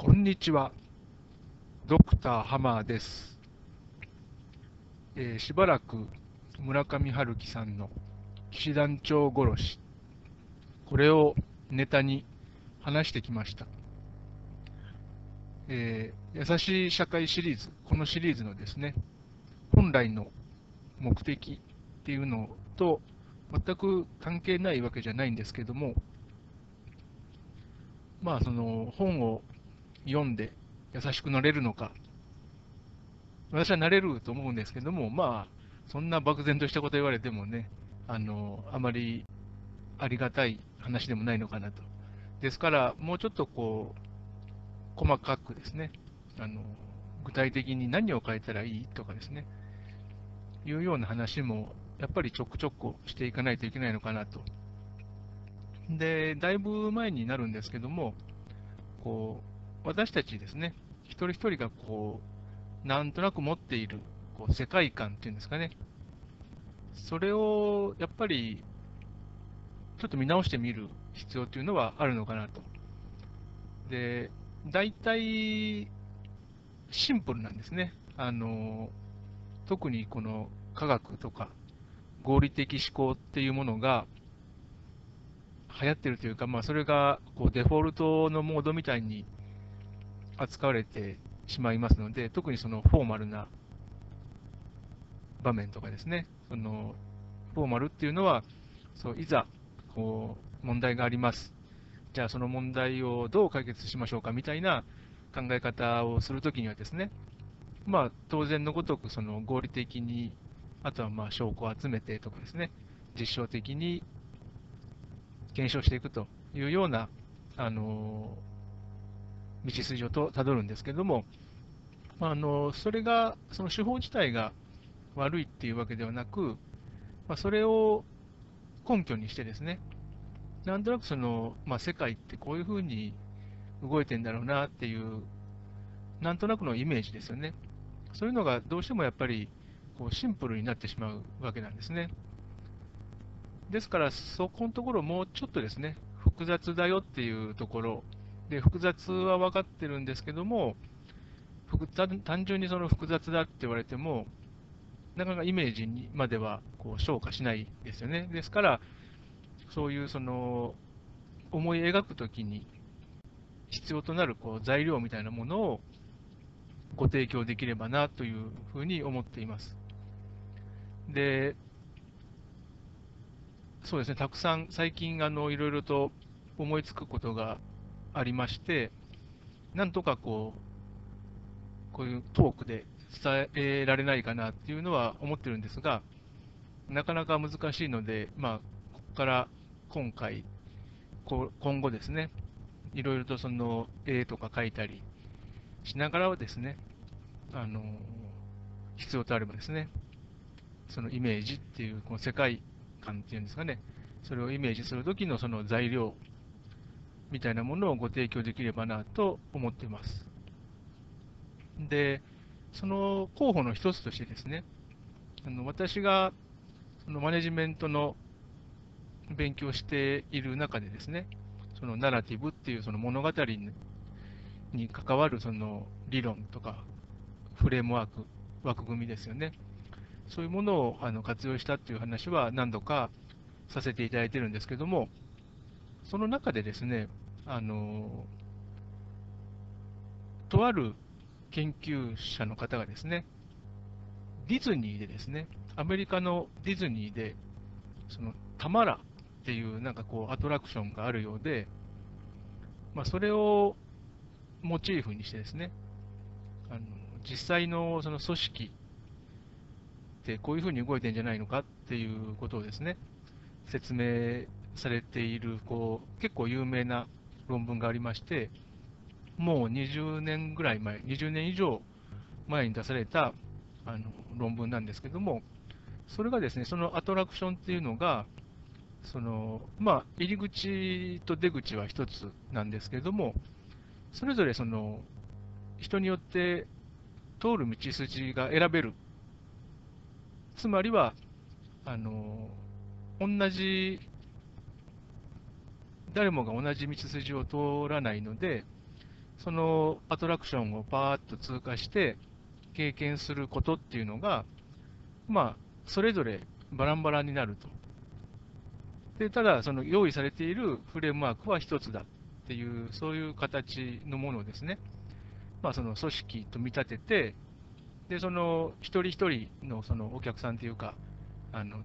こんにちは。ドクターハマーです。えーしばらく村上春樹さんの騎士団長殺し、これをネタに話してきました。えー優しい社会シリーズ、このシリーズのですね、本来の目的っていうのと全く関係ないわけじゃないんですけども、まあその本を読んで優しくなれるのか、私はなれると思うんですけども、まあ、そんな漠然としたこと言われてもね、あの、あまりありがたい話でもないのかなと。ですから、もうちょっとこう、細かくですね、あの、具体的に何を変えたらいいとかですね、いうような話も、やっぱりちょくちょくしていかないといけないのかなと。で、だいぶ前になるんですけども、こう、私たちですね、一人一人がこう、なんとなく持っているこう世界観っていうんですかね、それをやっぱりちょっと見直してみる必要というのはあるのかなと。で、大体シンプルなんですね。あの、特にこの科学とか合理的思考っていうものが流行ってるというか、まあ、それがこうデフォルトのモードみたいに扱われてしまいますので、特にそのフォーマルな場面とかですね、そのフォーマルっていうのは、そういざこう問題があります、じゃあその問題をどう解決しましょうかみたいな考え方をするときにはですね、まあ、当然のごとくその合理的に、あとはまあ証拠を集めてとかですね、実証的に検証していくというような、あの道筋をと辿るんですけれども、あ、のそれが、その手法自体が悪いっていうわけではなく、まあ、それを根拠にしてですね、なんとなくその、まあ、世界ってこういうふうに動いてんだろうなっていう、なんとなくのイメージですよね。そういうのがどうしてもやっぱりこうシンプルになってしまうわけなんですね。ですから、そこのところもうちょっとですね、複雑だよっていうところ、で複雑は分かってるんですけども、複単単純にその複雑だって言われても、なかなかイメージにまではこう消化しないですよね。ですから、そういうその思い描くときに必要となるこう材料みたいなものをご提供できればなというふうに思っています。で、そうですね、たくさん最近あのいろいろと思いつくことがありまして、なんとかこう、こういうトークで伝えられないかなっていうのは思ってるんですが、なかなか難しいので、まあ、ここから今回、こ今後ですね、いろいろとその絵とか描いたりしながらはですね、あの必要とあればですね、そのイメージっていう、この世界観っていうんですかね、それをイメージするときのその材料みたいなものをご提供できればなと思っています。で、その候補の一つとしてですね、あの私がそのマネジメントの勉強している中でですね、そのナラティブっていうその物語に関わるその理論とかフレームワーク、枠組みですよね。そういうものをあの活用したっていう話は何度かさせていただいてるんですけども、その中でですね、あのとある研究者の方がですね、ディズニーでですね、アメリカのディズニーで、そのタマラっていうなんかこうアトラクションがあるようで、まあ、それをモチーフにしてですね、あの実際のその組織ってこういうふうに動いてんじゃないのかっていうことをですね、説明されているこう結構有名な論文がありまして、もう20年ぐらい前、20年以上前に出されたあの論文なんですけども、それがですね、そのアトラクションっていうのが、そのまあ、入り口と出口は一つなんですけれども、それぞれその人によって通る道筋が選べる。つまりは、あの同じ、誰もが同じ道筋を通らないので、そのアトラクションをパーッと通過して経験することっていうのが、まあ、それぞれバランバラになると。でただ、その用意されているフレームワークは一つだっていう、そういう形のものですね。まあ、その組織と見立てて、で、その一人一人のそのお客さんというか、あの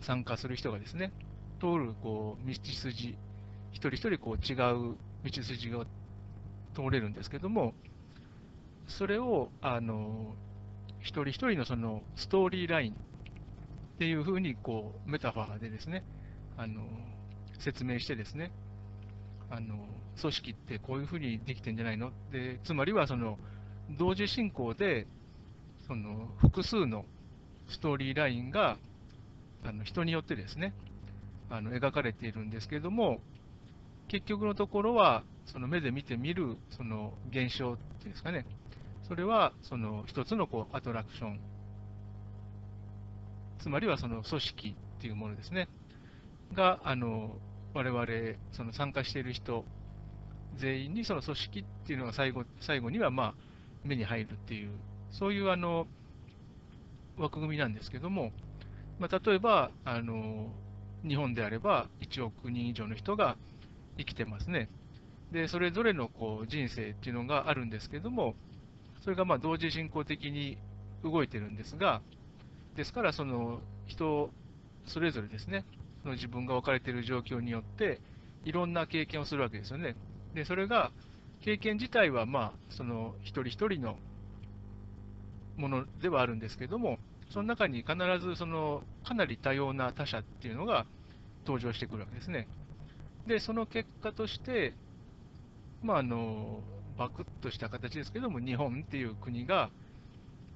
参加する人がですね、通るこう道筋、一人一人こう違う道筋が通れるんですけども、それをあの一人一人のそのストーリーラインっていうふうにこうメタファーでですね、あの説明してですね、あの組織ってこういうふうにできてんじゃないの？で、つまりはその同時進行でその複数のストーリーラインがあの人によってですね、あの描かれているんですけれども、結局のところは、その目で見てみるその現象っていうんですかね、それはその一つのこうアトラクション、つまりはその組織っていうものですね、が、あの我々その参加している人全員にその組織っていうのが最後最後にはまあ目に入るっていう、そういうあの枠組みなんですけども、まあ、例えばあの日本であれば1億人以上の人が生きてますね。で、それぞれのこう人生っていうのがあるんですけども、それがま同時進行的に動いてるんですが、ですからその人それぞれですね、その自分が置かれている状況によって、いろんな経験をするわけですよね。で、それが、経験自体は、まあ、その一人一人のものではあるんですけども、その中に必ずそのかなり多様な他者っていうのが登場してくるわけですね。で、その結果として、まあ、あのバクッとした形ですけども、日本っていう国が、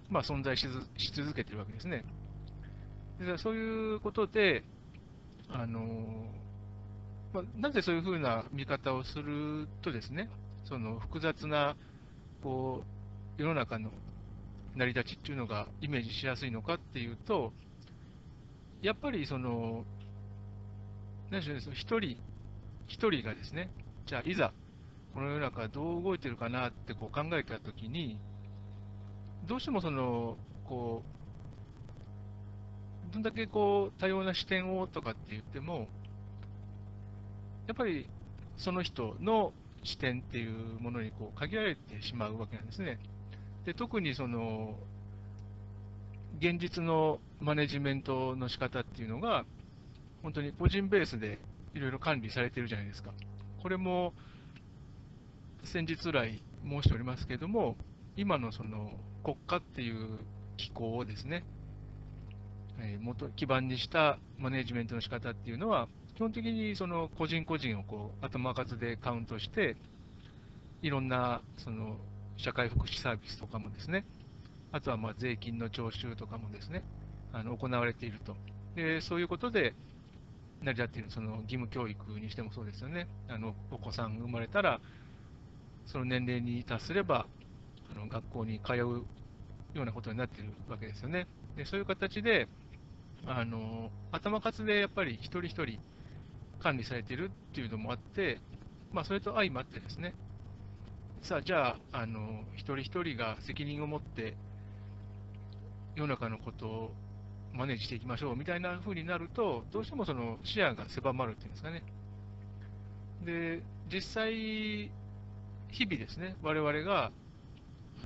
まあ、存在し続けてるわけですね。でそういうことで、あのまあ、なぜそういうふうな見方をするとですね、その複雑なこう世の中の成り立ちっていうのがイメージしやすいのかっていうと、やっぱりその、何でしょうね、一人一人がですね、じゃあいざこの世の中どう動いてるかなってこう考えたときに、どうしてもその、こう、どんだけこう多様な視点をとかって言っても、やっぱりその人の視点っていうものにこう限られてしまうわけなんですね。で特にその現実のマネジメントの仕方っていうのが、本当に個人ベースでいろいろ管理されてるじゃないですか。これも先日来申しておりますけれども、今のその国家っていう機構をですね、えー、元基盤にしたマネジメントの仕方っていうのは、基本的にその個人個人をこう頭数でカウントして、いろんなその社会福祉サービスとかもですね、あとはまあ税金の徴収とかもですね、あの行われていると。でそういうことで、成り立っているその義務教育にしてもそうですよね。あのお子さんが生まれたら、その年齢に達すれば、あの学校に通うようなことになっているわけですよね。でそういう形で、あの頭数でやっぱり一人一人管理されているっていうのもあって、まあ、それと相まってですね、さあ、じゃあ、あの一人一人が責任を持って世の中のことをマネージしていきましょうみたいな風になると、どうしてもその視野が狭まるっていうんですかね。で、実際、日々ですね、我々があ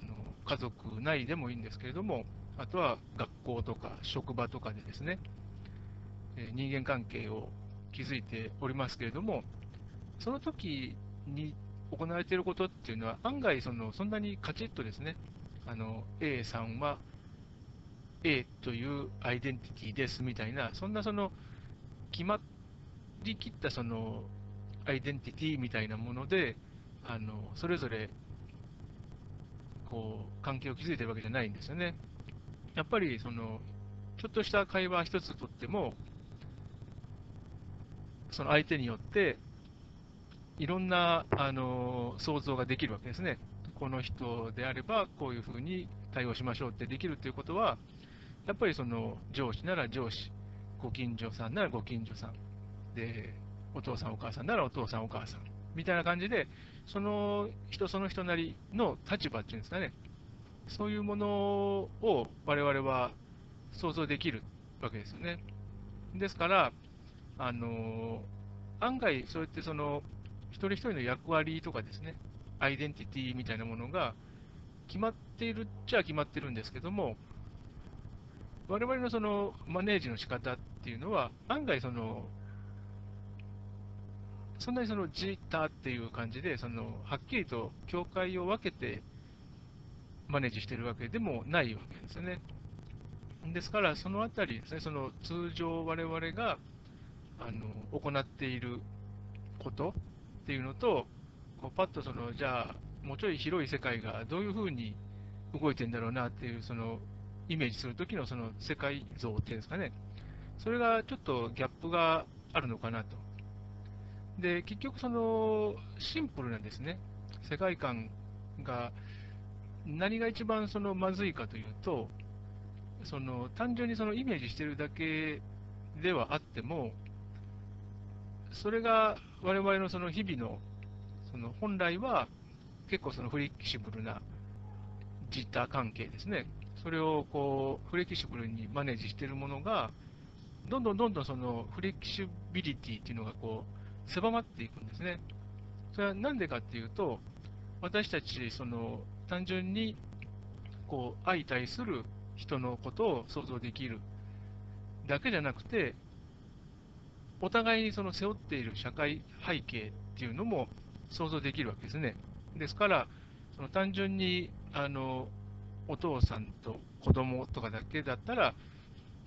の家族内でもいいんですけれども、あとは学校とか職場とかでですね、人間関係を築いておりますけれども、その時に行われていることっていうのは、案外その、そんなにカチッとですね、あの A さんは A というアイデンティティですみたいな、そんなその決まりきったそのアイデンティティみたいなもので、あのそれぞれこう関係を築いてるわけじゃないんですよね。やっぱりそのちょっとした会話一つとっても、その相手によって、いろんなあの想像ができるわけですね。この人であれば、こういうふうに対応しましょうってできるということは、やっぱりその上司なら上司、ご近所さんならご近所さん、で、お父さんお母さんならお父さんお母さん、みたいな感じで、その人その人なりの立場っていうんですかね、そういうものを我々は想像できるわけですよね。ですから、あの案外、そうやってその一人一人の役割とかですね、アイデンティティみたいなものが決まっているっちゃ決まってるんですけども、我々のそのマネージの仕方っていうのは、案外その、そんなにそのジータっていう感じで、そのはっきりと境界を分けてマネージしてるわけでもないわけですよね。ですから、そのあたりですね、その通常我々があの行っていることっていうのと、こうパッとその、じゃあ、もうちょい広い世界がどういうふうに動いてんだろうなっていう、そのイメージするときのその世界像っていうんですかね、それがちょっとギャップがあるのかなと。で、結局そのシンプルなんですね、世界観が何が一番そのまずいかというと、その単純にそのイメージしてるだけではあっても、それが我々のその日々のその本来は結構そのフレキシブルなジッター関係ですね。それをこうフレキシブルにマネージしているものが、どんどんどんどんそのフレキシビリティっていうのがこう狭まっていくんですね。それは何でかっていうと、私たちその単純にこう相対する人のことを想像できるだけじゃなくて、お互いにその背負っている社会背景っていうのも想像できるわけですね。ですから、その単純にあのお父さんと子供とかだけだったら、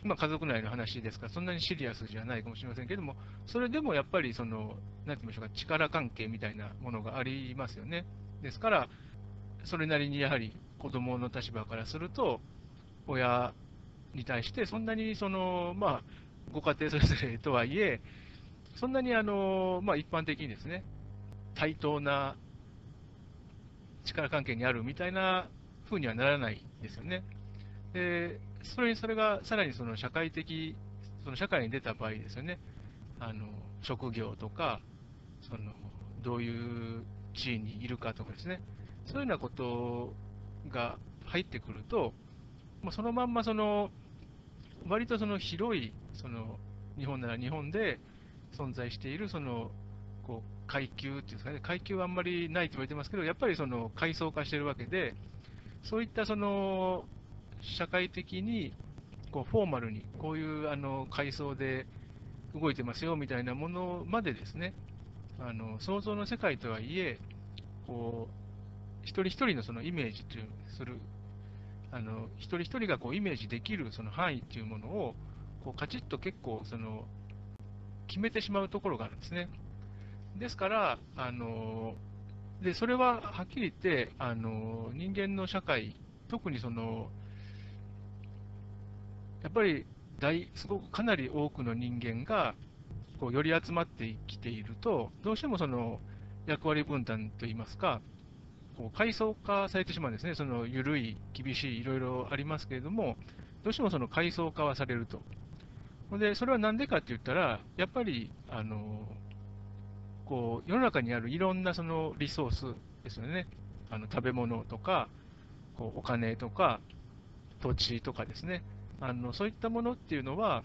まあ、家族内の話ですから、そんなにシリアスじゃないかもしれませんけれども、それでもやっぱりその、なんて言いましょうか、力関係みたいなものがありますよね。ですから、それなりにやはり子供の立場からすると、親に対してそんなにその、まあ、ご家庭それぞれとはいえ、そんなにあの、まあ、一般的にですね、対等な力関係にあるみたいな風にはならないですよね。で、それにそれがさらにその社会的、その社会に出た場合ですよね、あの職業とか、そのどういう地位にいるかとかですね、そういうようなことが入ってくると、まあ、そのまんまその、割とその広い、その日本なら日本で存在しているそのこう階級っていうんですかね、階級はあんまりないと言われてますけど、やっぱりその階層化してるわけで、そういったその社会的にこうフォーマルにこういうあの階層で動いてますよみたいなものまでですね、あの想像の世界とはいえ、こう一人一人のそのイメージというするあの一人一人がこうイメージできるその範囲っていうものをこうカチッと結構その決めてしまうところがあるんですね。ですから、あのでそれははっきり言ってあの人間の社会、特にそのやっぱり大すごくかなり多くの人間がこうより集まってきていると、どうしてもその役割分担といいますか、こう階層化されてしまうんですね、その緩い、厳しい、いろいろありますけれども、どうしてもその階層化はされると。で、それはなんでかって言ったら、やっぱり、あの、こう、世の中にあるいろんなそのリソースですよね。あの、食べ物とか、こう、お金とか、土地とかですね。あの、そういったものっていうのは、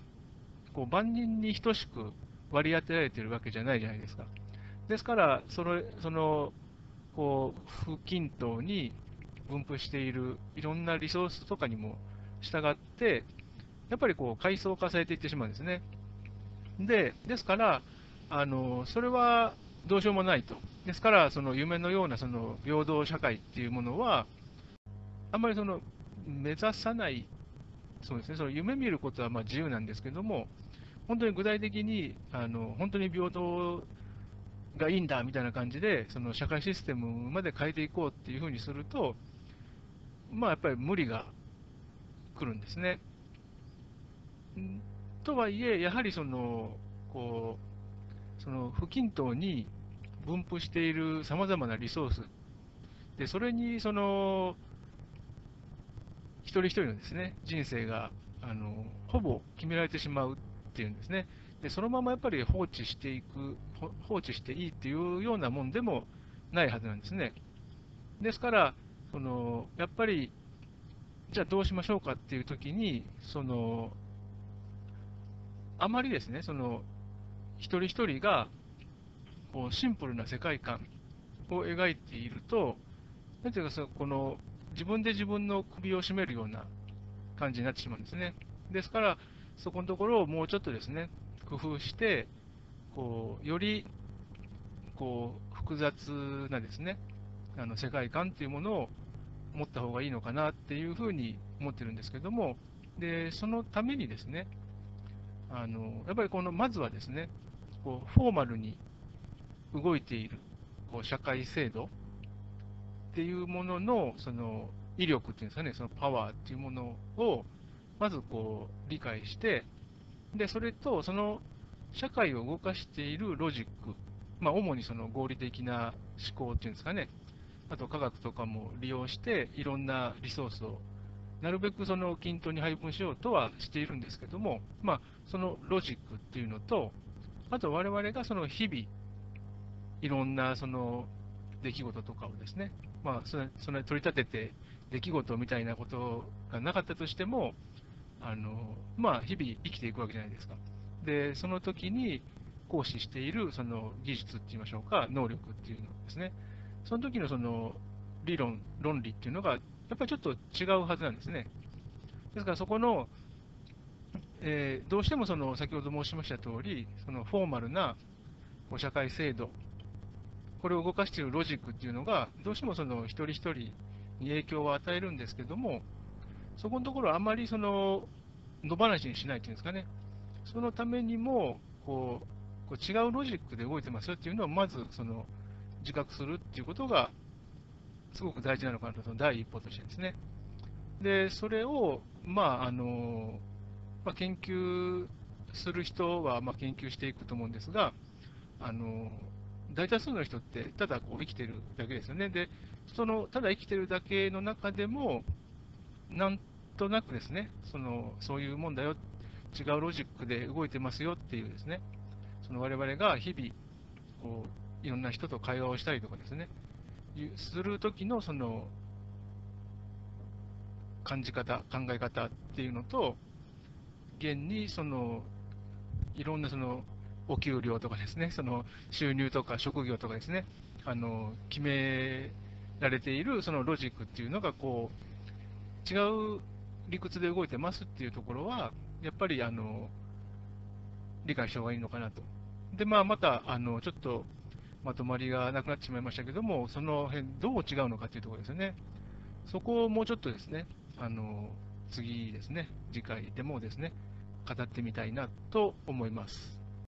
こう、万人に等しく割り当てられてるわけじゃないじゃないですか。ですから、その、その、こう、不均等に分布しているいろんなリソースとかにも従って、やっぱりこう、階層化されていってしまうんですね。で、ですから、あの、それはどうしようもないと。ですから、その夢のようなその平等社会っていうものは、あんまりその目指さない、そうですね、その夢見ることはまあ自由なんですけども、本当に具体的に、あの本当に平等がいいんだみたいな感じで、その社会システムまで変えていこうっていうふうにすると、まあやっぱり無理が来るんですね。とはいえ、やはりその、こう、その不均等に分布しているさまざまなリソース、でそれにその一人一人のですね人生があのほぼ決められてしまうっていうんですね。でそのままやっぱり放置していく、放置していいっていうようなもんでもないはずなんですね。ですから、そのやっぱり、じゃあどうしましょうかっていうときに、そのあまりですね、その一人一人がこうシンプルな世界観を描いていると、なんていうかそ、この自分で自分の首を絞めるような感じになってしまうんですね。ですから、そこのところをもうちょっとですね、工夫して、こうよりこう複雑なですね、あの世界観っていうものを持った方がいいのかなっていうふうに思ってるんですけども、でそのためにですね、あのやっぱりこのまずはですね、こうフォーマルに動いているこう社会制度っていうもののその威力っていうんですかね、そのパワーっていうものをまずこう理解して、でそれとその社会を動かしているロジック、まあ、主にその合理的な思考っていうんですかね、あと科学とかも利用して、いろんなリソースをなるべくその均等に配分しようとはしているんですけども、まあ、そのロジックっていうのと、あと我々がその日々、いろんなその出来事とかをですね、まあ、それそれ取り立てて出来事みたいなことがなかったとしても、あのまあ、日々生きていくわけじゃないですか。で、その時に行使しているその技術って言いましょうか、能力っていうのですね、その時のその理論、論理っていうのが、やっぱりちょっと違うはずなんですね。ですからそこの、えーどうしてもその先ほど申しました通り、そのフォーマルなこう社会制度、これを動かしているロジックっていうのが、どうしてもその一人一人に影響を与えるんですけども、そこのところあまりその野放しにしないっていうんですかね、そのためにもこうこう違うロジックで動いてますよっていうのをまずその自覚するっていうことがすごく大事なのかなと、その第一歩としてですね。で、それを、まああのまあ、研究する人はまあ研究していくと思うんですが、あの大多数の人ってただこう生きてるだけですよね。で、そのただ生きてるだけの中でも、なんとなくですね、そのそういうもんだよ、違うロジックで動いてますよっていうですね、その我々が日々こう、いろんな人と会話をしたりとかですね、するときのその感じ方、考え方っていうのと、現にそのいろんなそのお給料とかですね、その収入とか職業とかですね、あの決められているそのロジックっていうのがこう違う理屈で動いてますっていうところは、やっぱりあの理解した方がいいのかなと。で、まあ、またあのちょっとまとまりがなくなってしまいましたけども、その辺どう違うのかっていうところですよね。そこをもうちょっとですね、あの次ですね、次回でもですね、語ってみたいなと思います。